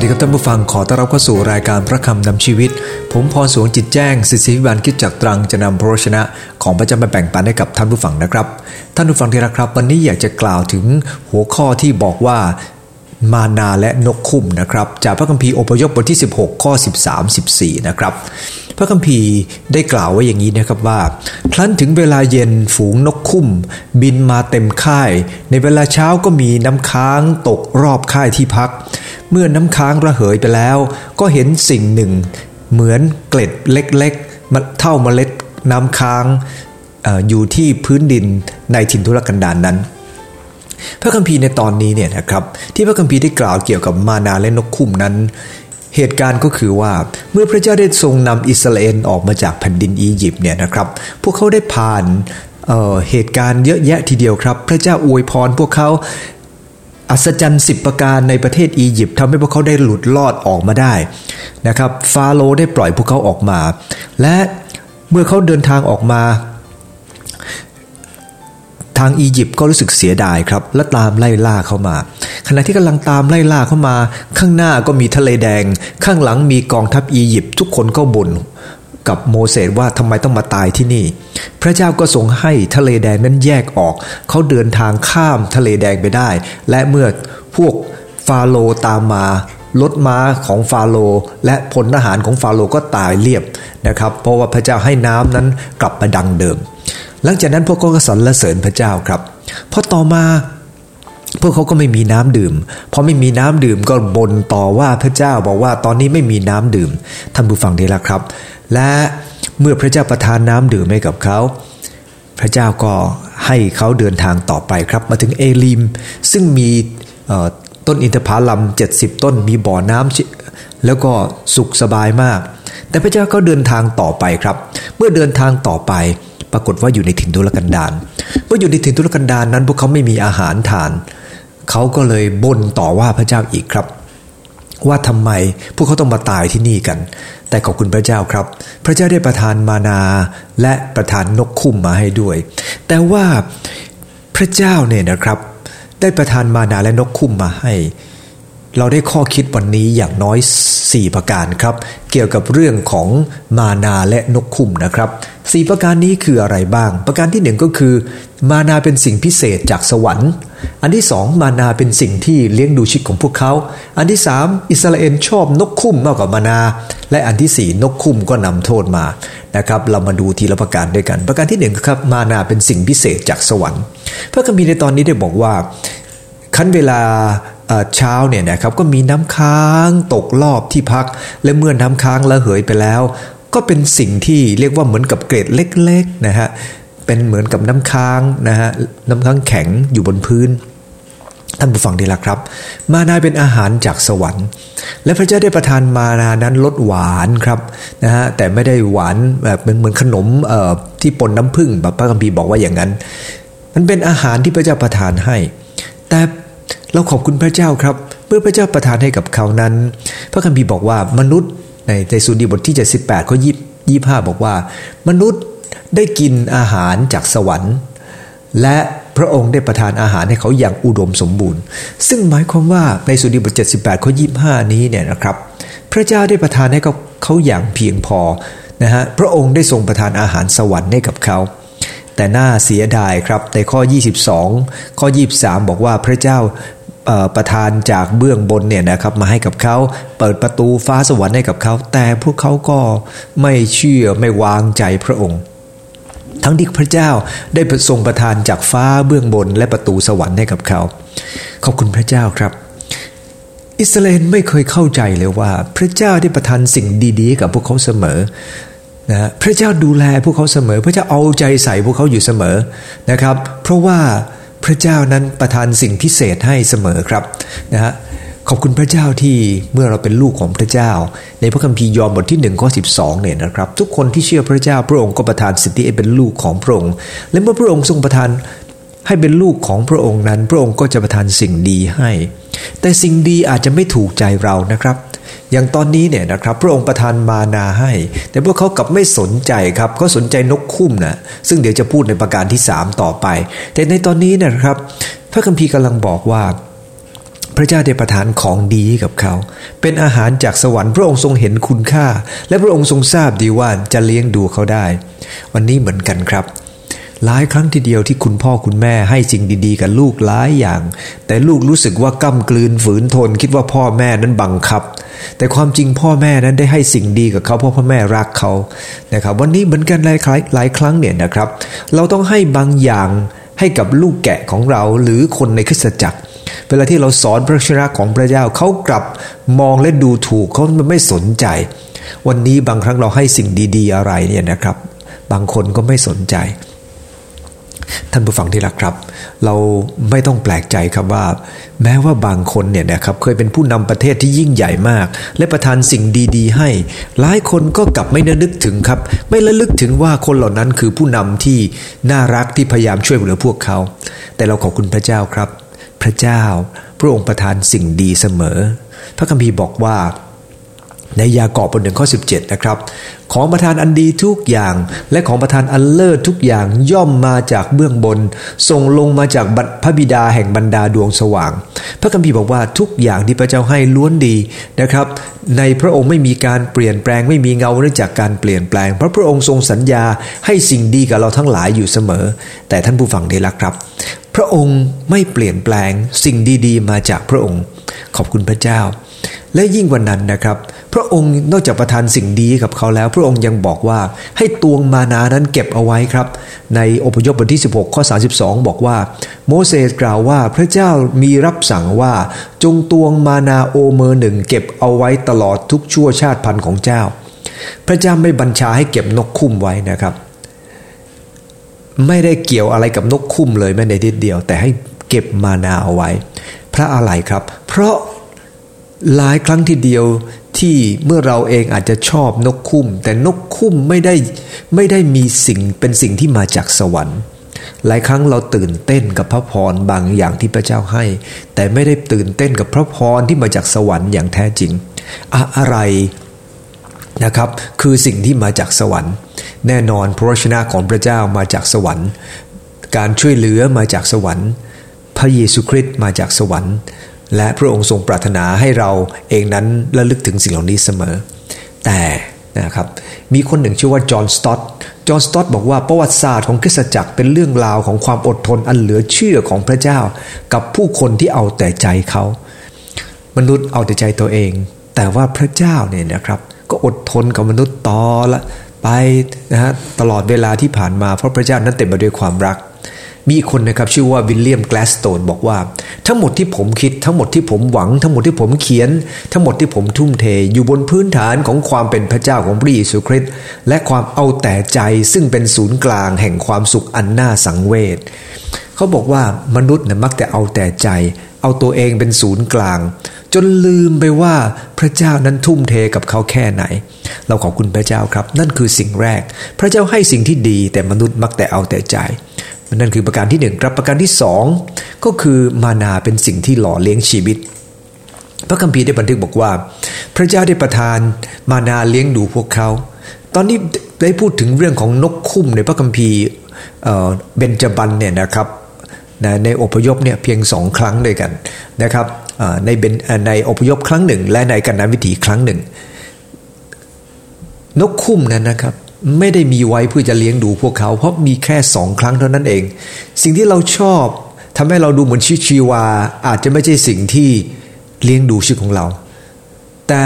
วัสดีครับท่านผู้ฟังขอต้อนรับเข้าสู่รายการพระคำนำชีวิต ผมพรสวงจิตแจ้งสิทธิพิบาลคิดจากตรังจะนำพระชนะ ของพระเจ้ามาแบ่งปันให้กับท่านผู้ฟังนะครับ ท่านผู้ฟังที่รักครับ วันนี้อยากจะกล่าวถึงหัวข้อที่บอกว่า มานาและนกคุ้มนะครับจากพระคัมภีร์อพยพบทที่ 16 ข้อ 13 14 นะครับพระคัมภีร์ได้กล่าวไว้อย่างนี้นะครับว่า ครั้นถึงเวลาเย็นฝูงนกคุ้ม บินมาเต็มค่าย ในเวลาเช้าก็มีน้ำค้างตกรอบค่ายที่พัก เมื่อน้ำค้างระเหยไปแล้ว ก็เห็นสิ่งหนึ่ง เหมือนเกล็ดเล็กๆเท่าเมล็ดน้ำค้างออยู่ที่พื้นดินในถิ่นทุรกันดารนนั้น พระคัมภีร์ในตอนนี้เนี่ยนะครับที่พระคัมภีร์ได้กล่าวเกี่ยวกับมานาและนกคุ้มนั้น เหตุการณ์ก็คือว่าเมื่อพระเจ้าได้ทรงนำอิสราเอลออกมาจากแผ่นดินอียิปต์เนี่ยนะครับพวกเขาได้ผ่านเเหตุการณ์เยอะแยะทีเดียวครับ พระเจ้าอวยพรพวกเขาอัศจรรย์สิบประการในประเทศอียิปต์ทำให้พวกเขาได้หลุดลอดออกมาได้นะครับฟาโรห์ได้ปล่อยพวกเขาออกมา และเมื่อเขาเดินทางออกมา ทางอียิปต์ก็รู้สึกเสียดายครับ และตามไล่ล่าเข้ามา ขณะที่กำลังตามไล่ล่าเข้ามา ข้างหน้าก็มีทะเลแดง ข้างหลังมีกองทัพอียิปต์ทุกคนก็บ่นกับโมเสสว่าทำไมต้องมาตายที่นี่ พระเจ้าก็ทรงให้ทะเลแดงนั้นแยกออก เขาเดินทางข้ามทะเลแดงไปได้ และเมื่อพวกฟาโรตามมารถม้าของฟาโรและพลทหารของฟาโรก็ตายเรียบนะครับ เพราะว่าพระเจ้าให้น้ำนั้นกลับมาดังเดิม หลังจากนั้นพวกเขาก็สรรเสริญพระเจ้าครับพอต่อมาพวกเขาก็ไม่มีน้ำดื่ม พอไม่มีน้ำดื่มก็บ่นต่อว่าพระเจ้าบอกว่าตอนนี้ไม่มีน้ำดื่ม ท่านผู้ฟังดีล้วครับ และเมื่อพระเจ้าประทานน้ำดื่มให้กับเขา พระเจ้าก็ให้เขาเดินทางต่อไปครับ มาถึงเอลิม ซึ่งมีต้นอินทผลัม 70 ต้นมีบ่อน้ำแล้วก็สุขสบายมาก แต่พระเจ้าก็เดินทางต่อไปครับ เมื่อเดินทางต่อไป ปรากฏว่าอยู่ในถิ่นทุรกันดารเมื่ออยู่ในถิ่นทุรกันดารนั้น พวกเขาไม่มีอาหารทาน เขาก็เลยบ่นต่อว่าพระเจ้าอีกครับ ว่าทำไมพวกเขาต้องมาตายที่นี่กัน แต่ขอบคุณพระเจ้าครับ พระเจ้าได้ประทานมานาและประทานนกคุ้มมาให้ด้วย แต่ว่าพระเจ้าเนี่ยนะครับ ได้ประทานมานาและนกคุ้มมาให้ เราได้ข้อคิดวันนี้อย่างน้อย 4 ประการครับ เกี่ยวกับเรื่องของมานาและนกคุ้มนะครับ 4 ประการนี้คืออะไรบ้าง ประการที่ 1 ก็คือ มานาเป็นสิ่งพิเศษจากสวรรค์ อันที่สองมานาเป็นสิ่งที่เลี้ยงดูชีวิตของพวกเขา อันที่สามอิสราเอลชอบนกคุ้มมากกว่ามานา และอันที่สี่นกคุ้มก็นำโทษมานะครับเรามาดูทีละประการด้วยกัน ประการที่หนึ่งครับมานาเป็นสิ่งพิเศษจากสวรรค์ พระคัมภีร์ในตอนนี้ได้บอกว่าขั้นเวลา เช้าเนี่ยนะครับก็มีน้ำค้างตกรอบที่พัก และเมื่อน้ำค้างระเหยไปแล้ว ก็เป็นสิ่งที่เรียกว่าเหมือนกับเกรดเล็กๆนะฮะเป็นเหมือนกับน้ำค้างนะฮะน้ำค้างแข็งอยู่บนพื้นท่านผู้ฟังดีละครับ มานาเป็นอาหารจากสวรรค์ และพระเจ้าได้ประทานมานานั้นรสหวานครับนะฮะแต่ไม่ได้หวานแบบเหมือนเหมือนขนมเอ่อที่ปนน้ำผึ้งแบบพระคัมภีร์บอกว่าอย่างนั้น มันเป็นอาหารที่พระเจ้าประทานให้ แต่ เราขอบคุณพระเจ้าครับ เมื่อพระเจ้าประทานให้กับเขานั้น พระคัมภีร์บอกว่ามนุษย์ในในสุดีบทที่78ข้อยี่ยี่ห้าบอกว่า มนุษย์ได้กินอาหารจากสวรรค์ และพระองค์ได้ประทานอาหารให้เขาอย่างอุดมสมบูรณ์ ซึ่งหมายความว่าในสุดีบท78ข้อยี่ห้านี้เนี่ยนะครับ พระเจ้าได้ประทานให้เขาเขาอย่างเพียงพอนะฮะพระองค์ได้ทรงประทานอาหารสวรรค์ให้กับเขา แต่น่าเสียดายครับในข้อ 22 ข้อ 23 บอกว่าพระเจ้าประทานจากเบื้องบนเนี่ยนะครับมาให้กับเขาเปิดประตูฟ้าสวรรค์ให้กับเขา แต่พวกเขาก็ไม่เชื่อไม่วางใจพระองค์ ทั้งที่พระเจ้าได้ทรงประทานจากฟ้าเบื้องบนและประตูสวรรค์ให้กับเขา ขอบคุณพระเจ้าครับ อิสราเอลไม่เคยเข้าใจเลยว่า พระเจ้าได้ประทานสิ่งดีๆ กับพวกเขาเสมอ นะพระเจ้าดูแลพวกเขาเสมอ พระเจ้าเอาใจใส่พวกเขาอยู่เสมอนะครับ เพราะว่าพระเจ้านั้นประทานสิ่งพิเศษให้เสมอครับนะฮะขอบคุณพระเจ้าที่เมื่อเราเป็นลูกของพระเจ้า ในพระคัมภีร์ยอห์นบทที่1ข้อ12เนี่ยนะครับ ทุกคนที่เชื่อพระเจ้าพระองค์ก็ประทานสิทธิเป็นลูกของพระองค์ และเมื่อพระองค์ทรงประทานให้เป็นลูกของพระองค์นั้น พระองค์ก็จะประทานสิ่งดีให้ แต่สิ่งดีอาจจะไม่ถูกใจเรานะครับ อย่างตอนนี้เนี่ยนะครับพระองค์ประทานมานาให้ แต่พวกเขากลับไม่สนใจครับเขาสนใจนกคุ้มนะซึ่งเดี๋ยวจะพูดในประการที่ 3 ต่อไป แต่ในตอนนี้นะครับ พระคัมภีร์กำลังบอกว่าพระเจ้าได้ประทานของดีกับเขา เป็นอาหารจากสวรรค์พระองค์ทรงเห็นคุณค่า และพระองค์ทรงทราบดีว่าจะเลี้ยงดูเขาได้ วันนี้เหมือนกันครับ หลายครั้งทีเดียวที่คุณพ่อคุณแม่ให้สิ่งดีๆ กับลูกหลายอย่าง แต่ลูกรู้สึกว่าก้ากลืนฝืนทน คิดว่าพ่อแม่นั้นบังคับ แต่ความจริงพ่อแม่นั้นได้ให้สิ่งดีกับเขาเพราะพ่อแม่รักเขานะครับ วันนี้เหมือนกันหลายหลายครั้งเนี่ยนะครับ เราต้องให้บางอย่างให้กับลูกแกะของเราหรือคนในคริสตจักร เวลาที่เราสอนพระชนะของพระเจ้าเขากลับมองและดูถูกเขาไม่สนใจ วันนี้บางครั้งเราให้สิ่งดี ๆ อะไรเนี่ยนะครับ บางคนก็ไม่สนใจ ท่านผู้ฟังที่รักครับ เราไม่ต้องแปลกใจครับว่า แม้ว่าบางคนเนี่ยนะครับเคยเป็นผู้นำประเทศที่ยิ่งใหญ่มาก และประทานสิ่งดีๆ ให้ หลายคนก็กลับไม่นึกถึงครับ ไม่ระลึกถึงว่าคนเหล่านั้นคือผู้นำที่น่ารักที่พยายามช่วยเหลือพวกเขา แต่เราขอบคุณพระเจ้าครับ พระเจ้าพระองค์ประทานสิ่งดีเสมอ พระคัมภีร์บอกว่า ในยากอบบทหนึ่งข้อ 17 นะครับ ของประทานอันดีทุกอย่างและของประทานอันเลิศทุกอย่างย่อมมาจากเบื้องบนส่งลงมาจากบพระบิดาแห่งบรรดาดวงสว่าง พระคัมภีร์บอกว่าทุกอย่างที่พระเจ้าให้ล้วนดีนะครับ ในพระองค์ไม่มีการเปลี่ยนแปลงไม่มีเงาเนื่องจากการเปลี่ยนแปลง เพราะพระองค์ทรงสัญญาให้สิ่งดีกับเราทั้งหลายอยู่เสมอ แต่ท่านผู้ฟังได้ละครับ พระองค์ไม่เปลี่ยนแปลงสิ่งดีๆ มาจากพระองค์ ขอบคุณพระเจ้าและยิ่งกว่านั้นนะครับ พระองค์นอกจากประทานสิ่งดีกับเขาแล้ว พระองค์ยังบอกว่าให้ตวงมานานั้นเก็บเอาไว้ครับ ในอพยพบทที่ 16 ข้อ 32 บอกว่า โมเสสกล่าวว่าพระเจ้ามีรับสั่งว่าจงตวงมานาโอเมอร์หนึ่งเก็บเอาไว้ตลอดทุกชั่วชาติพันธุ์ของเจ้า พระเจ้าไม่บัญชาให้เก็บนกคุ้มไว้นะครับ ไม่ได้เกี่ยวอะไรกับนกคุ้มเลยแม้ในนิดเดียว แต่ให้เก็บมานาเอาไว้ พระอะไรครับ เพราะหลายครั้งทีเดียว ที่เมื่อเราเองอาจจะชอบนกคุ้ม แต่นกคุ้มไม่ได้ไม่ได้มีสิ่งเป็นสิ่งที่มาจากสวรรค์ หลายครั้งเราตื่นเต้นกับพระพรบางอย่างที่พระเจ้าให้ แต่ไม่ได้ตื่นเต้นกับพระพรที่มาจากสวรรค์อย่างแท้จริง อะไรนะครับคือสิ่งที่มาจากสวรรค์ แน่นอนพระชนะของพระเจ้ามาจากสวรรค์ การช่วยเหลือมาจากสวรรค์ พระเยซูคริสต์มาจากสวรรค์ และพระองค์ทรงปรารถนาให้เราเองนั้นระลึกถึงสิ่งเหล่านี้เสมอ แต่นะครับมีคนหนึ่งชื่อว่าจอห์นสตอตจอห์นสตอตบอกว่าประวัติศาสตร์ของคริสตจักรเป็นเรื่องราวของความอดทนอันเหลือเชื่อของพระเจ้า กับผู้คนที่เอาแต่ใจเขา มนุษย์เอาแต่ใจตัวเอง แต่ว่าพระเจ้าเนี่ยนะครับก็อดทนกับมนุษย์ต่อละไปนะฮะตลอดเวลาที่ผ่านมาเพราะพระเจ้านั้นเต็มไปด้วยความรัก มีคนนะครับชื่อว่าวิลเลียมแกลสโตนบอกว่า ทั้งหมดที่ผมคิดทั้งหมดที่ผมหวัง ทั้งหมดที่ผมเขียน ทั้งหมดที่ผมทุ่มเทอยู่บนพื้นฐานของความเป็นพระเจ้าของพระเยซูคริสต์และความเอาแต่ใจซึ่งเป็นศูนย์กลางแห่งความสุขอันน่าสังเวชเขาบอกว่ามนุษย์นะมักแต่เอาแต่ใจ เอาตัวเองเป็นศูนย์กลาง จนลืมไปว่าพระเจ้านั้นทุ่มเทกับเขาแค่ไหน เราขอบคุณพระเจ้าครับ นั่นคือสิ่งแรก พระเจ้าให้สิ่งที่ดีแต่มนุษย์มักแต่เอาแต่ใจ นั่นคือประการที่หนึ่งครับ ประการที่สองก็คือมานาเป็นสิ่งที่หล่อเลี้ยงชีวิต พระคัมภีร์ได้บันทึกบอกว่า พระเจ้าได้ประทานมานาเลี้ยงดูพวกเขา ตอนนี้ได้พูดถึงเรื่องของนกคุ้มในพระคัมภีร์เบญจบันเนี่ยนะครับในอพยพเนี่ยเพียงสองครั้งด้วยกันนะครับในเบนในอพยพครั้งหนึ่ง และในกันนวิถีครั้งหนึ่ง นกคุ้มนั้นนะครับ ไม่ได้มีไว้เพื่อจะเลี้ยงดูพวกเขา เพราะมีแค่สองครั้งเท่านั้นเอง สิ่งที่เราชอบทำให้เราดูเหมือนชีชีวา อาจจะไม่ใช่สิ่งที่เลี้ยงดูชีวิตของเรา แต่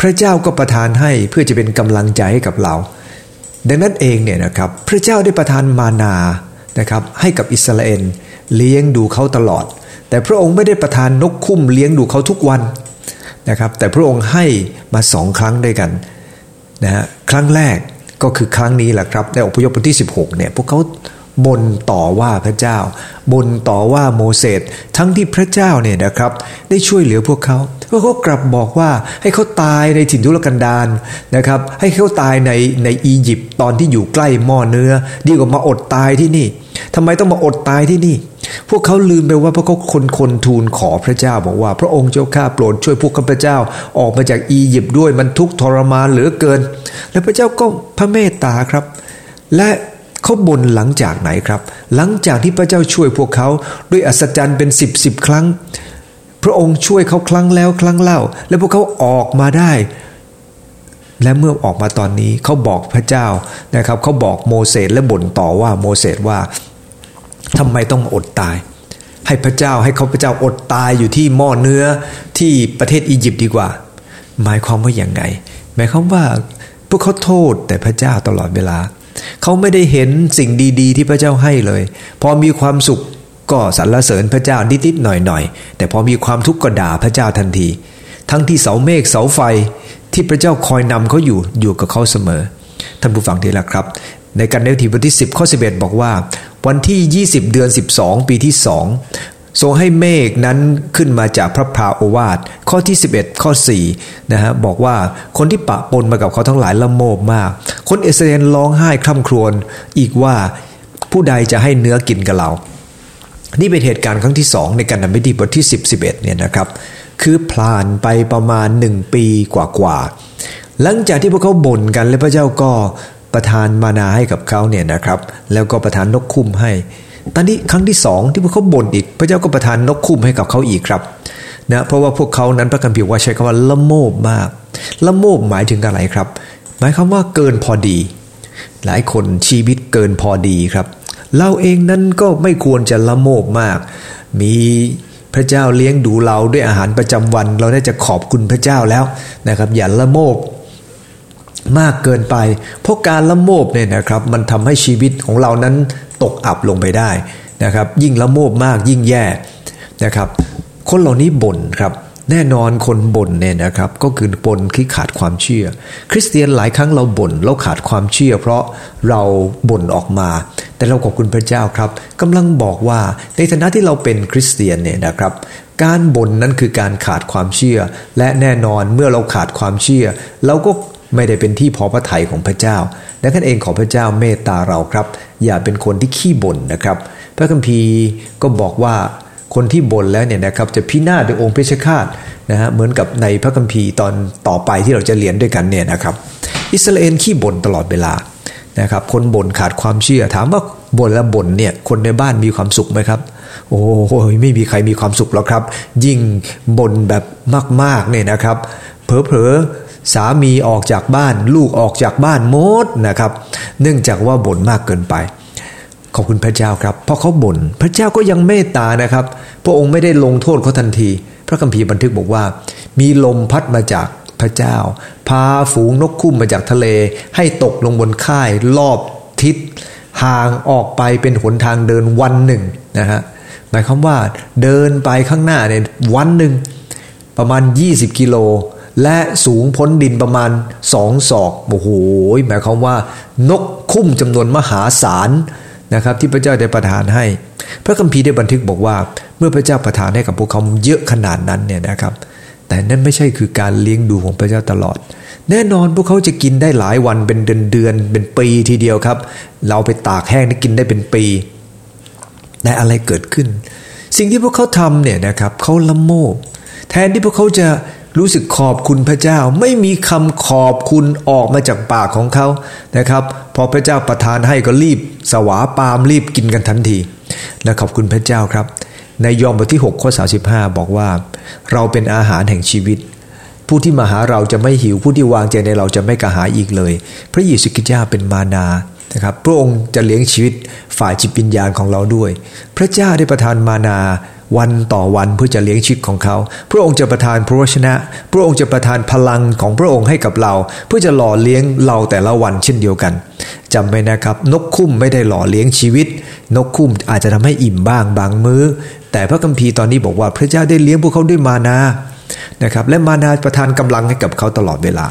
พระเจ้าก็ประทานให้เพื่อจะเป็นกำลังใจให้กับเรา ดังนั้นเองเนี่ยนะครับพระเจ้าได้ประทานมานานะครับให้กับอิสราเอลเลี้ยงดูเขาตลอด แต่พระองค์ไม่ได้ประทานนกคุ้มเลี้ยงดูเขาทุกวันนะครับแต่พระองค์ให้มาสองครั้งด้วยกัน นะฮะครั้งแรกก็คือครั้งนี้แหละครับในอพยพบทที่ 16เนี่ยพวกเขาบนต่อว่าพระเจ้า บนต่อว่าโมเสสทั้งที่พระเจ้าเนี่ยนะครับ ได้ช่วยเหลือพวกเขาพวกเขากลับบอกว่าให้เขาตายในถิ่นทุรกันดารนะครับ ให้เขาตายในในอียิปต์ตอนที่อยู่ใกล้หม้อเนื้อ ดีกว่ามาอดตายที่นี่ ทำไมต้องมาอดตายที่นี่ พวกเขาลืมไปว่าพวกเขาคนคนทูลขอพระเจ้าบอกว่า พระองค์เจ้าข้าโปรดช่วยพวกข้าพเจ้าออกมาจากอียิปต์ด้วยมันทุกข์ทรมานเหลือเกิน และพระเจ้าก็พระเมตตาครับ และเขาบ่นหลังจากไหนครับ หลังจากที่พระเจ้าช่วยพวกเขาด้วยอัศจรรย์เป็นสิบสิบครั้งพพระองค์ช่วยเขาครั้งแล้วครั้งเล่า แล้วพวกเขาออกมาได้ และเมื่อออกมาตอนนี้เขาบอกพระเจ้านะครับเขาบอกโมเสสและบ่นต่อว่าโมเสสว่าทำไมต้องอดตาย ให้พระเจ้าให้เขาพระเจ้าอดตายอยู่ที่หม้อเนื้อที่ประเทศอียิปต์ดีกว่า หมายความว่าอย่างไง หมายความว่าพวกเขาโทษแต่พระเจ้าตลอดเวลา เขาไม่ได้เห็นสิ่งดีๆ ที่พระเจ้าให้เลย พอมีความสุขก็สรรเสริญพระเจ้านิดๆหน่อยๆแต่พอมีความทุกข์ก็ด่าพระเจ้าทันที ทั้งที่เสาเมฆเสาไฟ ที่พระเจ้าคอยนำเขาอยู่อยู่กับเขาเสมอ ท่านผู้ฟังทีละครับ ในการเนทีบทที่ 10 ข้อ 11 บอกว่า วันที่ 20 เดือน 12 ปีที่สองทรงให้เมฆนั้นขึ้นมาจากพระพราโอวาทข้อที่ 11 ข้อ4นะฮะบอกว่าคนที่ปะปนมากับเขาทั้งหลายละโมบมาก คนเอเสเรนร้องไห้คร่ำครวญอีกว่าผู้ใดจะให้เนื้อกินกับเรา นี่เป็นเหตุการณ์ครั้งที่สองในการนำพิธีบทที่ 10 11เนี่ยนะครับ คือผ่านไปประมาณหนึ่งปีกว่าๆหลังจากที่พวกเขาบ่นกันและพระเจ้าก็ประทานมานาให้กับเขาเนี่ยนะครับ แล้วก็ประทานนกคุ้มให้ ตอนนี้ครั้งที่สองที่พวกเขาบ่นอีก พระเจ้าก็ประทานนกคุ้มให้กับเขาอีกครับนะเพราะว่าพวกเขานั้นพระคัมภีร์ว่าใช้คำว่าละโมบมากละโมบหมายถึงอะไรครับ หมายความว่าเกินพอดี หลายคนชีวิตเกินพอดีครับ เราเองนั้นก็ไม่ควรจะละโมบมาก มี พระเจ้าเลี้ยงดูเราด้วยอาหารประจำวัน เราน่าจะขอบคุณพระเจ้าแล้วนะครับ อย่าละโมบมากเกินไป เพราะการละโมบเนี่ยนะครับ มันทำให้ชีวิตของเรานั้นตกอับลงไปได้นะครับ ยิ่งละโมบมากยิ่งแย่นะครับ คนเหล่านี้บ่นครับ แน่นอนคนบ่นเนี่ยนะครับ ก็คือบ่นที่ขาดความเชื่อ คริสเตียนหลายครั้งเราบ่นเราขาดความเชื่อ เพราะเราบ่นออกมา แต่เราขอบคุณพระเจ้าครับกำลังบอกว่าในฐานะที่เราเป็นคริสเตียนเนี่ยนะครับ การบ่นนั้นคือการขาดความเชื่อ และแน่นอนเมื่อเราขาดความเชื่อ เราก็ไม่ได้เป็นที่พอพระทัยของพระเจ้าดังนั้นเองขอพระเจ้าเมตตาเราครับ อย่าเป็นคนที่ขี้บ่นนะครับ พระคัมภีร์ก็บอกว่า คนที่บ่นแล้วเนี่ยนะครับจะพินาศโดยองค์เพชฌฆาตนะฮะเหมือนกับในพระคัมภีร์ตอนต่อไปที่เราจะเรียนด้วยกันเนี่ยนะครับ อิสราเอลขี้บ่นตลอดเวลานะครับคนบ่นขาดความเชื่อ ถามว่าบ่นแล้วบ่นเนี่ยคนในบ้านมีความสุขไหมครับ โอ้โหไม่มีใครมีความสุขหรอกครับ ยิ่งบ่นแบบมากๆเนี่ยนะครับ เผลอสามีออกจากบ้าน ลูกออกจากบ้านหมดนะครับ เนื่องจากว่าบ่นมากเกินไป ขอบคุณพระเจ้าครับเพราะเขาบ่นพระเจ้าก็ยังเมตตานะครับ พระองค์ไม่ได้ลงโทษเขาทันที พระคัมภีร์บันทึกบอกว่า มีลมพัดมาจากพระเจ้า พาฝูงนกคุ้มมาจากทะเล ให้ตกลงบนค่ายรอบทิศห่างออกไปเป็นหนทางเดินวันหนึ่งนะฮะหมายความว่าเดินไปข้างหน้าเนี่ยวันหนึ่งประมาณ 20 กิโล และสูงพ้นดินประมาณสองศอกโอ้โหหมายความว่านกคุ้มจำนวนมหาศาล นะครับ ที่พระเจ้าได้ประทานให้ พระคัมภีร์ได้บันทึกบอกว่า เมื่อพระเจ้าประทานให้กับพวกเขาเยอะขนาดนั้นเนี่ยนะครับ แต่นั่นไม่ใช่คือการเลี้ยงดูของพระเจ้าตลอด แน่นอนพวกเขาจะกินได้หลายวันเป็นเดือนเดือนเป็นปีทีเดียวครับ เราไปตากแห้งนี่กินได้เป็นปีแต่อะไรเกิดขึ้น สิ่งที่พวกเขาทำเนี่ยนะครับเขาละโมบแทนที่พวกเขาจะ รู้สึกขอบคุณพระเจ้า ไม่มีคำขอบคุณออกมาจากปากของเขานะครับ พอพระเจ้าประทานให้ก็รีบ สวาปามรีบกินกันทันทีและขอบคุณพระเจ้าครับ ในยอห์นบทที่6ข้อ35 บอกว่า เราเป็นอาหารแห่งชีวิต ผู้ที่มาหาเราจะไม่หิว ผู้ที่วางใจในเราจะไม่กระหายอีกเลย พระเยซูคริสต์เจ้าเป็นมานานะครับพระองค์จะเลี้ยงชีวิตฝ่ายจิตวิญญาณของเราด้วย พระเจ้าได้ประทานมานา วันต่อวันเพื่อจะเลี้ยงชีวิตของเขา พระองค์จะประทานพระวชนะ พระองค์จะประทานพลังของพระองค์ให้กับเรา เพื่อจะหล่อเลี้ยงเราแต่ละวันเช่นเดียวกันจำไว้นะครับ นกคุ้มไม่ได้หล่อเลี้ยงชีวิต นกคุ้มอาจจะทำให้อิ่มบ้างบางมือ้อ แต่พระคัมภีร์ตอนนี้บอกว่าพระเจ้าได้เลี้ยงพวกเขาด้วยมานานะครับและมานาประทานกำลังให้กับเขาตลอดเวลา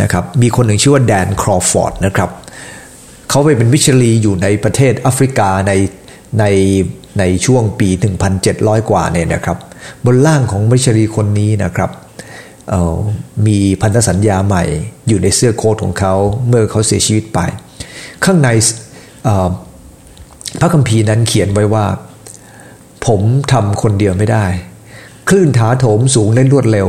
นะครับมีคนหนึ่งชื่อว่าแดนครอฟอร์ดนะครับเขาไปเป็นมิชลีอยู่ในประเทศแอฟริกาใน ในในช่วงปี 1,700 กว่าเนี่ยนะครับ บนล่างของมิชลีคนนี้นะครับมีพันธสัญญาใหม่อยู่ในเสื้อโค้ทของเขาเมื่อเขาเสียชีวิตไป ข้างในพระคัมภีร์นั้นเขียนไว้ว่า ผมทำคนเดียวไม่ได้ คลื่นถาโถมสูงและรวดเร็ว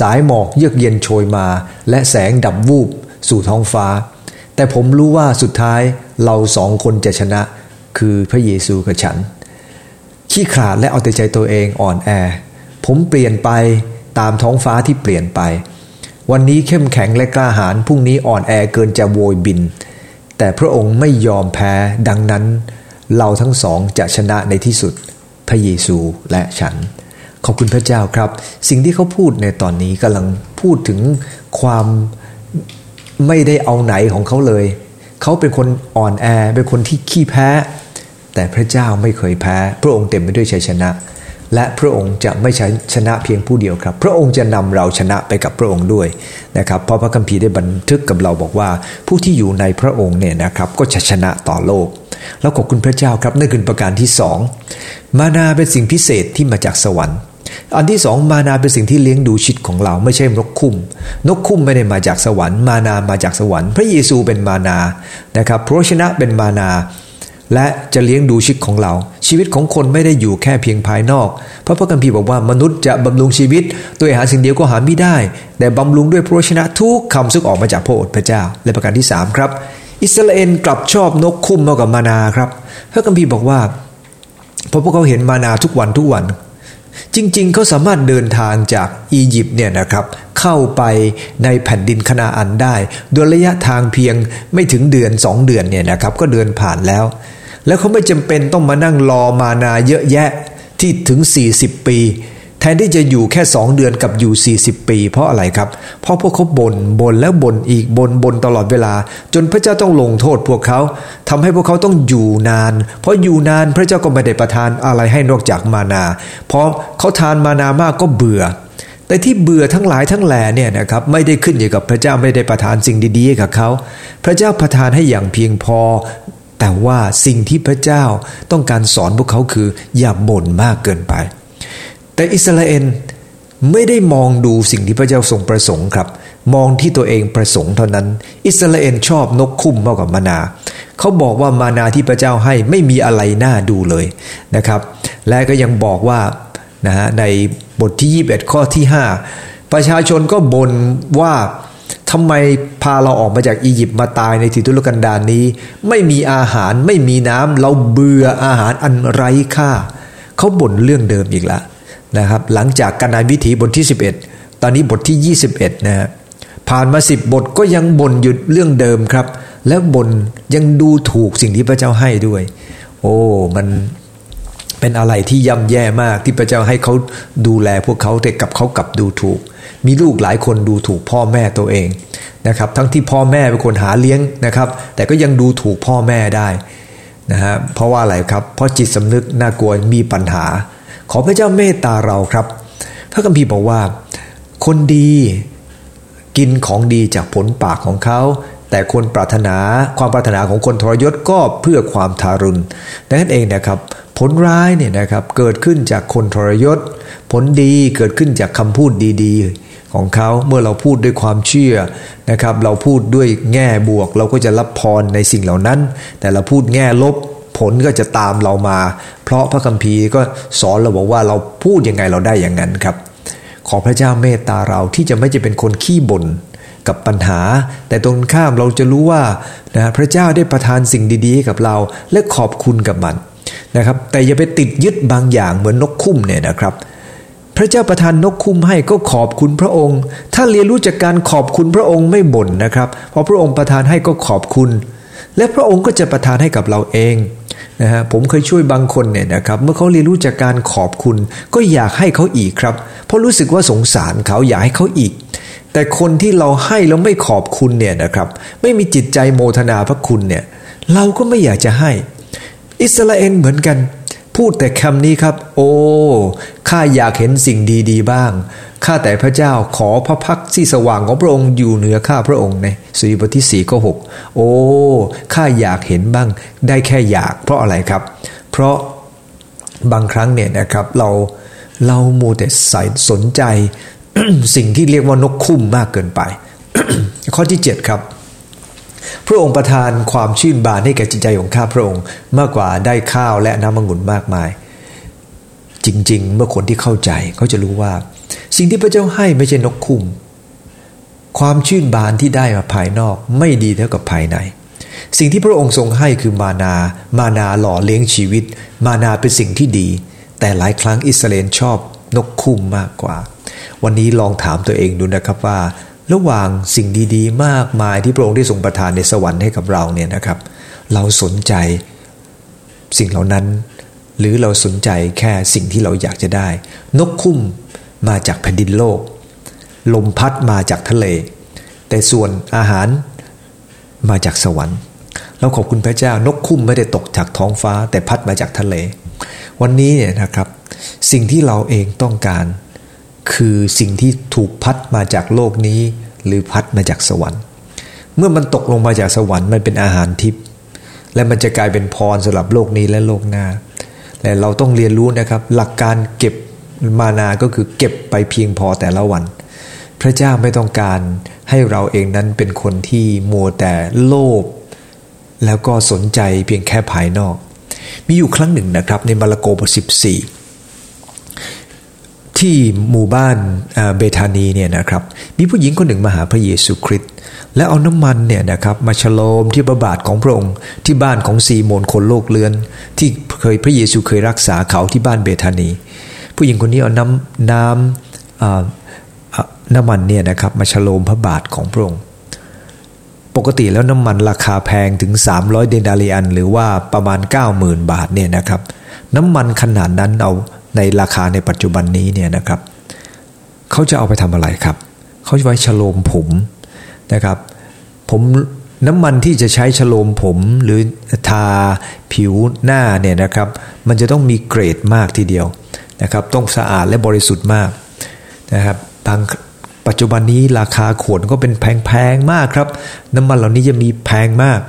สายหมอกเยือกเย็นโชยมา และแสงดับวูบสู่ท้องฟ้า แต่ผมรู้ว่าสุดท้ายเราสองคนจะชนะ คือพระเยซูกับฉัน ขี้ขลาดและเอาแต่ใจตัวเองอ่อนแอผผมเปลี่ยนไปตามท้องฟ้าที่เปลี่ยนไป วันนี้เข้มแข็งและกล้าหาญพรุ่งนี้อ่อนแอเกินจะโวยบิน แต่พระองค์ไม่ยอมแพ้ดังนั้น เราทั้งสองจะชนะในที่สุดพระเยซูและฉัน ขอบคุณพระเจ้าครับ สิ่งที่เขาพูดในตอนนี้กำลังพูดถึงความไม่ได้เอาไหนของเขาเลย เขาเป็นคนอ่อนแอ เป็นคนที่ขี้แพ้ แต่พระเจ้าไม่เคยแพ้ พระองค์เต็มไปด้วยชัยชนะ และพระองค์จะไม่ใช่ชนะเพียงผู้เดียวครับ พระองค์จะนำเราชนะไปกับพระองค์ด้วยนะครับ เพราะพระคัมภีร์ได้บันทึกกับเราบอกว่า ผู้ที่อยู่ในพระองค์เนี่ยนะครับก็จะชนะต่อโลก แล้วขอบคุณพระเจ้าครับนั่นคือประการที่สองมานาเป็นสิ่งพิเศษที่มาจากสวรรค์อันที่สองมานาเป็นสิ่งที่เลี้ยงดูชิดของเราไม่ใช่นกคุ้ม นกคุ้มไม่ได้มาจากสวรรค์ มานามาจากสวรรค์ พระเยซูเป็นมานานะครับพระชนะเป็นมานา และจะเลี้ยงดูชีวิตของเรา ชีวิตของคนไม่ได้อยู่แค่เพียงภายนอกเพราะพระคัมภีร์บอกว่ามนุษย์จะบำรุงชีวิตด้วยอาหารสิ่งเดียวก็หาไม่ได้ แต่บำรุงด้วยพระชนะทุกคำซึ่งออกมาจากพระโอษฐ์พระเจ้าและประการที่3ครับอิสราเอลกลับชอบนกคุ้มมากกว่ามานาครับ พระคัมภีร์บอกว่าเพราะพวกเขาเห็นมานาทุกวันทุกวัน จริงๆ เขาสามารถเดินทางจากอียิปต์เนี่ยนะครับเข้าไปในแผ่นดินคณาอันได้โดยระยะทางเพียงไม่ถึงเดือนสองเดือนเนี่ยนะครับก็เดินผ่านแล้ว แล้วเขาไม่จำเป็นต้องมานั่งรอมานาเยอะแยะที่ถึง 40 ปี แทนที่จะอยู่แค่ 2 เดือนกับอยู่ 40 ปี เพราะอะไรครับ เพราะพวกเขาบน่นบ่นแล้วบ่นอีกบน่นบ่นตลอดเวลา จนพระเจ้าต้องลงโทษพวกเขาทำให้พวกเขาต้องอยู่นาน เพราะอยู่นานพระเจ้าก็ไม่ได้ประทานอะไรให้นอกจากมานา เพราะเขาทานมานามากก็เบื่อแต่ที่เบื่อทั้งหลายทั้งแหล่เนี่ยนะครับไม่ได้ขึ้นอยู่กับพระเจ้าไม่ได้ประทานสิ่งดีๆกับเขา พระเจ้าประทานให้อย่างเพียงพอ แต่ว่าสิ่งที่พระเจ้าต้องการสอนพวกเขาคือ อย่าบ่นมากเกินไป แต่อิสราเอลไม่ได้มองดูสิ่งที่พระเจ้าทรงประสงค์ครับ มองที่ตัวเองประสงค์เท่านั้น อิสราเอลชอบนกคุ้มมากกว่ามานา เขาบอกว่ามานาที่พระเจ้าให้ไม่มีอะไรน่าดูเลยนะครับ และก็ยังบอกว่านะฮะในบทที่ 21 ข้อที่ 5 ประชาชนก็บ่นว่า ทำไมพาเราออกมาจากอียิปต์มาตายในทิทุรกันดารนนี้ ไม่มีอาหารไม่มีน้ำเราเบื่ออาหารอันไร้ค่าเขาบ่นเรื่องเดิมอีกแล้วนะครับ หลังจากการนายวิถีบทที่ 11 ตอนนี้บทที่ 21นะฮะผ่านมาสิบบทก็ยังบ่นหยุดเรื่องเดิมครับ แล้วบ่นยังดูถูกสิ่งที่พระเจ้าให้ด้วย โอ้มันเป็นอะไรที่ย่ำแย่มากที่พระเจ้าให้เขาดูแลพวกเขาแต่กับเขากลับดูถูก มีลูกหลายคนดูถูกพ่อแม่ตัวเองนะครับ ทั้งที่พ่อแม่เป็นคนหาเลี้ยงนะครับ แต่ก็ยังดูถูกพ่อแม่ได้นะฮะเพราะว่าอะไรครับ เพราะจิตสำนึกน่ากลัวมีปัญหา ขอพระเจ้าเมตตาเราครับ พระคัมภีร์บอกว่า คนดีกินของดีจากผลปากของเขาแต่คนปรารถนาความปรารถนาของคนทรยศก็เพื่อความทารุณดังนั้นเองนะครับ ผลร้ายเนี่ยนะครับเกิดขึ้นจากคนทรยศ ผลดีเกิดขึ้นจากคำพูดดีๆ ของเขาเมื่อเราพูดด้วยความเชื่อนะครับ เราพูดด้วยแง่บวก เราก็จะรับพรในสิ่งเหล่านั้น แต่เราพูดแง่ลบผลก็จะตามเรามา เพราะพระคัมภีร์ก็สอนเราบอกว่าเราพูดยังไงเราได้อย่างนั้นครับ ขอพระเจ้าเมตตาเราที่จะไม่จะเป็นคนขี้บ่นกับปัญหา แต่ตรงข้ามเราจะรู้ว่านะพระเจ้าได้ประทานสิ่งดีๆ กับเราและขอบคุณกับมันนะครับ แต่อย่าไปติดยึดบางอย่างเหมือนนกคุ้มเนี่ยนะครับ พระเจ้าประทานนกคุ้มให้ก็ขอบคุณพระองค์ ถ้าเรียนรู้จากการขอบคุณพระองค์ไม่บ่นนะครับ เพอพระองค์ประทานให้ก็ขอบคุณ และพระองค์ก็จะประทานให้กับเราเองนะฮะผมเคยช่วยบางคนเนี่ยนะครับเมื่อเขาเรียนรู้จากการขอบคุณ ก็อยากให้เขาอีกครับ เพราะรู้สึกว่าสงสารเขาอยากให้เขาอีก แต่คนที่เราให้แล้วไม่ขอบคุณเนี่ยนะครับ ไม่มีจิตใจโมทนาพระคุณเนี่ยเราก็ไม่อยากจะให้ อิสราเอลเหมือนกัน พูดแต่คำนี้ครับ โอ้ข้าอยากเห็นสิ่งดีๆบ้างข้าแต่พระเจ้าขอพระพักที่สว่างของพระองค์อยู่เหนือข้าพระองค์ในสุริบทที่สี่ข้อหกโอ้ข้าอยากเห็นบ้าง ได้แค่อยาก เพราะอะไรครับ เพราะบางครั้งเนี่ยนะครับเราเราโมแต่ใส่สนใจ สิ่งที่เรียกว่านกคุ้มมากเกินไป ข้อที่เจ็ดครับ พระองค์ประทานความชื่นบานให้แก่จิตใจของข้าพระองค์ มากกว่าได้ข้าวและน้ำมงุ่นมากมาย จริง ๆ เมื่อคนที่เข้าใจเขาจะรู้ว่า สิ่งที่พระเจ้าให้ไม่ใช่นกคุ้มความชื่นบานที่ได้มาภายนอกไม่ดีเท่ากับภายใน สิ่งที่พระองค์ทรงให้คือมานา มานาหล่อเลี้ยงชีวิต มานาเป็นสิ่งที่ดี แต่หลายครั้งอิสราเอลชอบนกคุ้มมากกว่า วันนี้ลองถามตัวเองดูนะครับว่า ระหว่างสิ่งดีๆ มากมายที่พระองค์ได้ทรงประทานในสวรรค์ให้กับเราเนี่ยนะครับ เราสนใจสิ่งเหล่านั้น หรือเราสนใจแค่สิ่งที่เราอยากจะได้ นกคุ้มมาจากแผ่นดินโลก ลมพัดมาจากทะเล แต่ส่วนอาหารมาจากสวรรค์ เราขอบคุณพระเจ้านกคุ้มไม่ได้ตกจากท้องฟ้า แต่พัดมาจากทะเล วันนี้เนี่ยนะครับ สิ่งที่เราเองต้องการ คือสิ่งที่ถูกพัดมาจากโลกนี้ หรือพัดมาจากสวรรค์ เมื่อมันตกลงมาจากสวรรค์มันเป็นอาหารทิพย์และมันจะกลายเป็นพรสำหรับโลกนี้และโลกหน้าแต่เราต้องเรียนรู้นะครับ หลักการเก็บมานาก็คือเก็บไปเพียงพอแต่ละวัน พระเจ้าไม่ต้องการให้เราเองนั้นเป็นคนที่มัวแต่โลภแล้วก็สนใจเพียงแค่ภายนอก มีอยู่ครั้งหนึ่งนะครับในมาระโกบทสิบสี่ ที่หมู่บ้านเบธานีเนี่ยนะครับมีผู้หญิงคนหนึ่งมาหาพระเยซูคริสต์และเอาน้ำมันเนี่ยนะครับมาฉโลมที่ประบาทของพระองค์ ที่บ้านของซีโมนคนโลกเลือน ที่เคยพระเยซูเคยรักษาเขาที่บ้านเบธานี ผู้หญิงคนนี้เอาน้ำน้ำน้ำมันเนี่ยนะครับมาฉโลมพระบาทของพระองค์ปกติแล้วน้ำมันราคาแพงถึง 300 เดนาริอัน หรือว่าประมาณ 90,000 บาทเนี่ยนะครับน้ำมันขนาดนั้นเอา ในราคาในปัจจุบันนี้เนี่ยนะครับเขาจะเอาไปทำอะไรครับเขาจะไว้ฉโลมผมนะครับ ผมน้ำมันที่จะใช้ฉโลมผมหรือทาผิวหน้าเนี่ยนะครับ มันจะต้องมีเกรดมากทีเดียวนะครับ ต้องสะอาดและบริสุทธิ์มากนะครับบางปัจจุบันนี้ราคาขวดก็เป็นแพงๆมากครับ น้ำมันเหล่านี้จะมีแพงมาก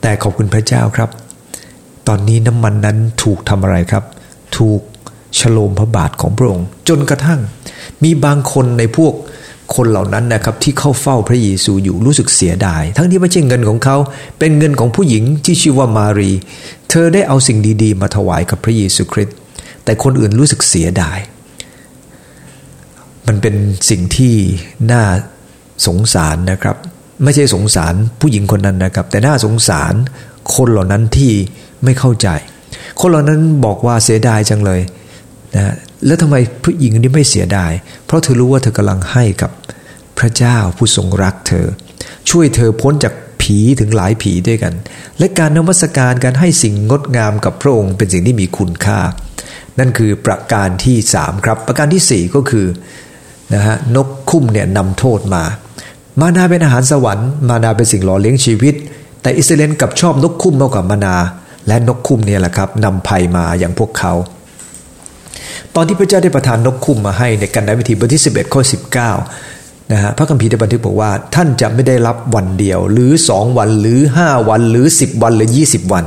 แต่ขอบคุณพระเจ้าครับ ตอนนี้น้ำมันนั้นถูกทำอะไรครับ ถูก ฉโลมพระบาทของพระองค์ จนกระทั่ง มีบางคนในพวกคนเหล่านั้นนะครับที่เข้าเฝ้าพระเยซูอยู่รู้สึกเสียดาย ทั้งที่ไม่ใช่เงินของเขา เป็นเงินของผู้หญิงที่ชื่อว่ามารี เธอได้เอาสิ่งดีๆ มาถวายกับพระเยซูคริสต์แต่คนอื่นรู้สึกเสียดาย มันเป็นสิ่งที่น่าสงสารนะครับ ไม่ใช่สงสารผู้หญิงคนนั้นนะครับ แต่น่าสงสารคนเหล่านั้นที่ไม่เข้าใจ คนเหล่านั้นบอกว่าเสียดายจังเลย นะแล้วทำไมผู้หญิงนี้ไม่เสียดาย เพราะเธอรู้ว่าเธอกำลังให้กับพระเจ้าผู้ทรงรักเธอ ช่วยเธอพ้นจากผีถึงหลายผีด้วยกัน และการนมัสการการให้สิ่งงดงามกับพระองค์เป็นสิ่งที่มีคุณค่า นั่นคือประการที่สามครับ ประการที่สี่ก็คือนะฮะนกคุ้มเนี่ยนำโทษมา มานาเป็นอาหารสวรรค์ มานาเป็นสิ่งหล่อเลี้ยงชีวิต แต่อิสราเอลกับชอบนกคุ้มมากกว่ามานา และนกคุ้มเนี่ยแหละครับนำภัยมาอย่างพวกเขา ตอนที่พระเจ้าได้ประทานนกคุ้มมาให้ในกันดาวิธีบทที่ 11 ข้อ 19นะฮะพระคัมภีร์ได้บันทึกบอกว่า ท่านจะไม่ได้รับวันเดียว หรือสองวันหรือห้าวันหรือสิบวันหรือยี่สิบวัน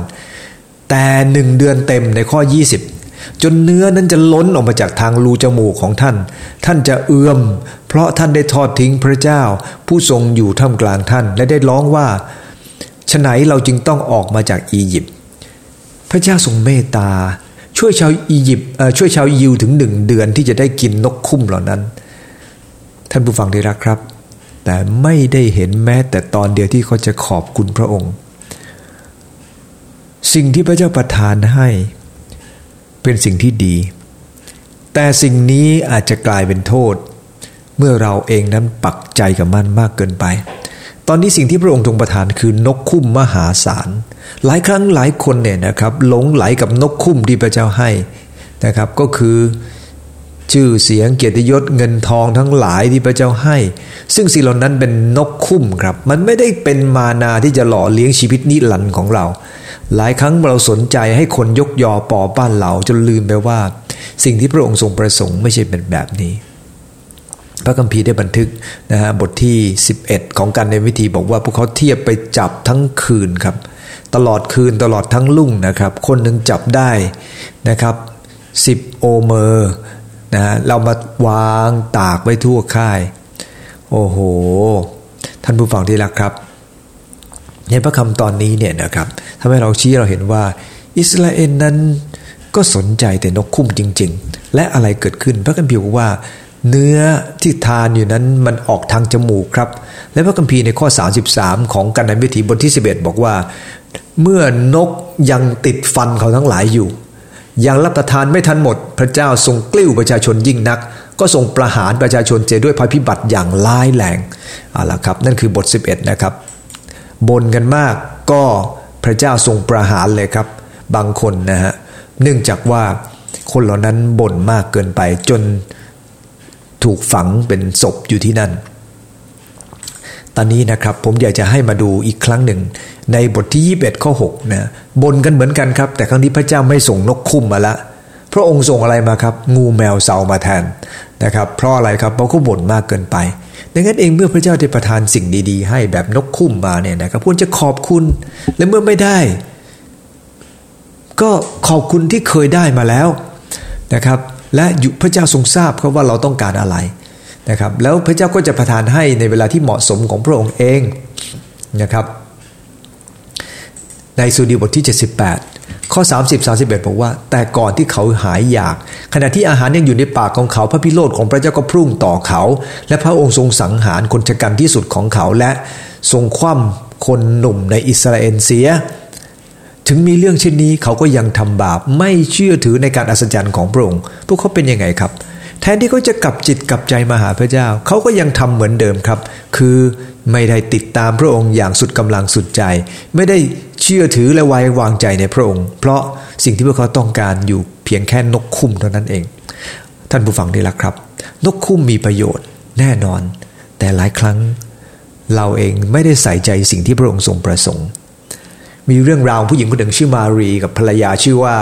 แต่หนึ่งเดือนเต็มในข้อ 20 จนเนื้อนั้นจะล้นออกมาจากทางรูจมูกของท่าน ท่านจะเอื้อม เพราะท่านได้ทอดทิ้งพระเจ้า ผู้ทรงอยู่ท่ามกลางท่าน และได้ร้องว่าฉไหนเราจึงต้องออกมาจากอียิปต์พระเจ้าทรงเมตตา ช่วยชาวอียิปต์ช่วยชาวยิวถึงหนึ่งเดือนที่จะได้กินนกคุ้มเหล่านั้น ท่านผู้ฟังที่รักครับ แต่ไม่ได้เห็นแม้แต่ตอนเดียวที่เขาจะขอบคุณพระองค์ สิ่งที่พระเจ้าประทานให้เป็นสิ่งที่ดี แต่สิ่งนี้อาจจะกลายเป็นโทษ เมื่อเราเองนั้นปักใจกับมันมากเกินไป ตอนนี้สิ่งที่พระองค์ทรงประทานคือนกคุ้มมหาศาล หลายครั้งหลายคนเนี่ยนะครับหลงไหลกับนกคุ้มที่พระเจ้าให้นะครับก็คือชื่อเสียงเกียรติยศเงินทองทั้งหลายที่พระเจ้าให้ ซึ่งสิ่งเหล่านั้นเป็นนกคุ้มครับ มันไม่ได้เป็นมานาที่จะหล่อเลี้ยงชีวิตนิรันดร์ของเรา หลายครั้งเราสนใจให้คนยกยอปอบ้านเราจนลืมไปว่า สิ่งที่พระองค์ทรงประสงค์ไม่ใช่เป็นแบบนี้ พระคัมภีร์ได้บันทึกนะฮะบทที่ 11 ของการในวิธีบอกว่าพวกเขาเทียบไปจับทั้งคืนครับ ตลอดคืนตลอดทั้งลุ่งนะครับ คนหนึ่งจับได้นะครับสิบโอเมอร์นะเรามาวางตากไว้ทั่วค่าย โอ้โห ท่านผู้ฟังที่รักครับ ในพระคำตอนนี้เนี่ยนะครับทำให้เราชี้เราเห็นว่า อิสราเอลนั้นก็สนใจแต่นกคุ้มจริง ๆ และอะไรเกิดขึ้น พระคัมภีร์บอกว่า เนื้อที่ทานอยู่นั้นมันออกทางจมูกครับ และพระคัมภีร์ในข้อ 33 ของกันนวิถีบทที่ 11 บอกว่า เมื่อนกยังติดฟันเขาทั้งหลายอยู่ ยังรับประทานไม่ทันหมด พระเจ้าทรงกลิ้วประชาชนยิ่งนัก ก็ทรงประหารประชาชนเจด้วยภัยพิบัติอย่างร้ายแรงเอาละครับ นั่นคือบท 11 นะครับบนกันมากก็พระเจ้าทรงประหารเลยครับ บางคนนะฮะเนื่องจากว่าคนเหล่านั้นบ่นมากเกินไปจน ถูกฝังเป็นศพอยู่ที่นั่น ตอนนี้นะครับผมอยากจะให้มาดูอีกครั้งหนึ่ง ในบทที่ 21 ข้อ6นะบนกันเหมือนกันครับ แต่ครั้งนี้พระเจ้าไม่ส่งนกคุ้มมาละ พระองค์ส่งอะไรมาครับ งูแมวเสามาแทนนะครับเพราะอะไรครับเพราะเขาบ่นมากเกินไปดังนั้นเองเมื่อพระเจ้าได้ประทานสิ่งดีๆ ให้แบบนกคุ้มมาเนี่ยนะครับควรจะขอบคุณและเมื่อไม่ได้ ก็ขอบคุณที่เคยได้มาแล้วนะครับ และพระเจ้าทรงทราบครับว่าเราต้องการอะไรนะครับ แล้วพระเจ้าก็จะประทานให้ในเวลาที่เหมาะสมของพระองค์เองนะครับ ในสุดีบทที่ 78 ข้อ 30 31 บอกว่า แต่ก่อนที่เขาหายอยาก ขณะที่อาหารยังอยู่ในปากของเขาพระพิโรธของพระเจ้าก็พุ่งต่อเขา และพระองค์ทรงสังหารคนชะกันที่สุดของเขาและทรงคว่ำคนหนุ่มในอิสราเอลเสีย ถึงมีเรื่องเช่นนี้เขาก็ยังทำบาปไม่เชื่อถือในการอัศจรรย์ของพระองค์ พวกเขาเป็นยังไงครับ แทนที่เขาจะกลับจิตกลับใจมาหาพระเจ้า เขาก็ยังทำเหมือนเดิมครับ คือไม่ได้ติดตามพระองค์อย่างสุดกำลังสุดใจ ไม่ได้เชื่อถือและไว้วางใจในพระองค์ เพราะสิ่งที่พวกเขาต้องการอยู่เพียงแค่นกคุ้มเท่านั้นเอง ท่านผู้ฟังดีละครับ นกคุ้มมีประโยชน์แน่นอน แต่หลายครั้ง เราเองไม่ได้ใส่ใจสิ่งที่พระองค์ทรงประสงค์ มีเรื่องราวผู้หญิงคนหนึ่งชื่อมารีกับภรรยาชื่อว่า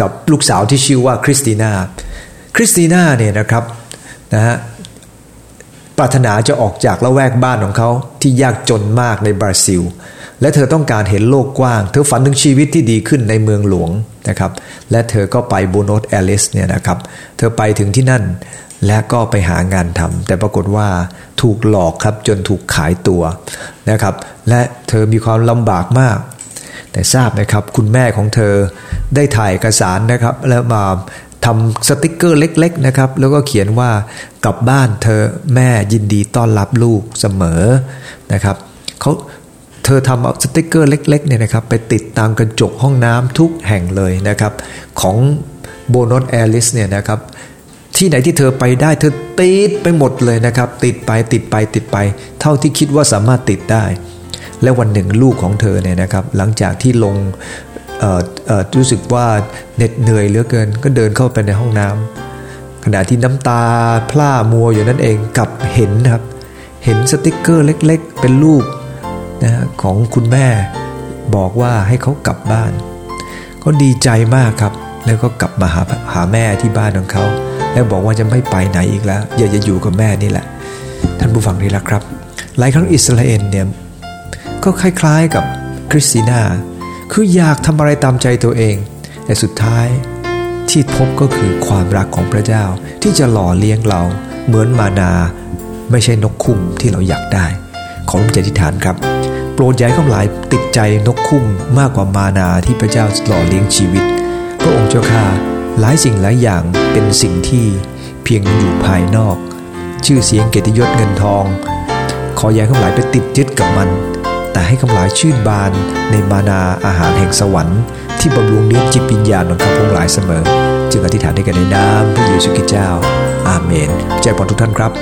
กับลูกสาวที่ชื่อว่าคริสติน่าคริสติน่าเนี่ยนะครับนะฮะปรารถนาจะออกจากละแวกบ้านของเขาที่ยากจนมากในบราซิล และเธอต้องการเห็นโลกกว้าง เธอฝันถึงชีวิตที่ดีขึ้นในเมืองหลวงนะครับ และเธอก็ไปบัวโนสไอเรสเนี่ยนะครับ เธอไปถึงที่นั่น และก็ไปหางานทำแต่ปรากฏว่าถูกหลอกครับจนถูกขายตัวนะครับ และเธอมีความลำบากมาก แต่ทราบไหมครับ คุณแม่ของเธอได้ถ่ายเอกสารนะครับ แล้วมาทำสติกเกอร์เล็ก ๆนะครับ แล้วก็เขียนว่ากลับบ้านเธอแม่ยินดีต้อนรับลูกเสมอนะครับเขาเธอทำสติกเกอร์เล็กๆเนี่ยนะครับ ไปติดตามกระจกห้องน้ำทุกแห่งเลยนะครับ ของบัวโนสไอเรสเนี่ยนะครับ ที่ไหนที่เธอไปได้เธอติดไปหมดเลยนะครับ ติดไปติดไปติดไป เท่าที่คิดว่าสามารถติดได้ และวันหนึ่งลูกของเธอเนี่ยนะครับ หลังจากที่ลงรู้สึกว่าเหน็ดเหนื่อยเหลือเกิน ก็เดินเข้าไปในห้องน้ำขณะที่น้ำตาพล่ามัวอยู่นั่นเองกับเห็นครับ เห็นสติกเกอร์เล็กๆ เป็นรูปนะของคุณแม่บอกว่าให้เขากลับบ้านเขาดีใจมากครับ แล้วก็กลับมาหาหาแม่ที่บ้านของเขา แล้วบอกว่าจะไม่ไปไหนอีกแล้ว อยากจะอยู่กับแม่นี่แหละ ท่านผู้ฟังนี่แหละครับ หลายครั้งอิสราเอลเนี่ยก็คล้ายๆกับคริสติน่า คืออยากทำอะไรตามใจตัวเอง แต่สุดท้ายที่พบก็คือความรักของพระเจ้าที่จะหล่อเลี้ยงเราเหมือนมานา ไม่ใช่นกคุ้มที่เราอยากได้ ขอร่วมใจทิฏฐานครับ โปรดย้ายข้าหลายติดใจนกคุ้มมากกว่ามานาที่พระเจ้าหล่อเลี้ยงชีวิต ระองค์เจ้าข้าหลายสิ่งหลายอย่างเป็นสิ่งที่เพียงอยู่ภายนอก ชื่อเสียงเกียรติยศเงินทอง ขออย่าข้าหลายไปติดยึดกับมัน แต่ให้ข้าหลายชื่นบานในมานาอาหารแห่งสวรรค์ ที่บำรุงเลี้ยงจิตวิญญาณของข้าพงหลายเสมอ จึงอธิษฐานด้วยกันในน้ำพระเยซูคริสต์เจ้า อาเมนใจพรทุกท่านครับ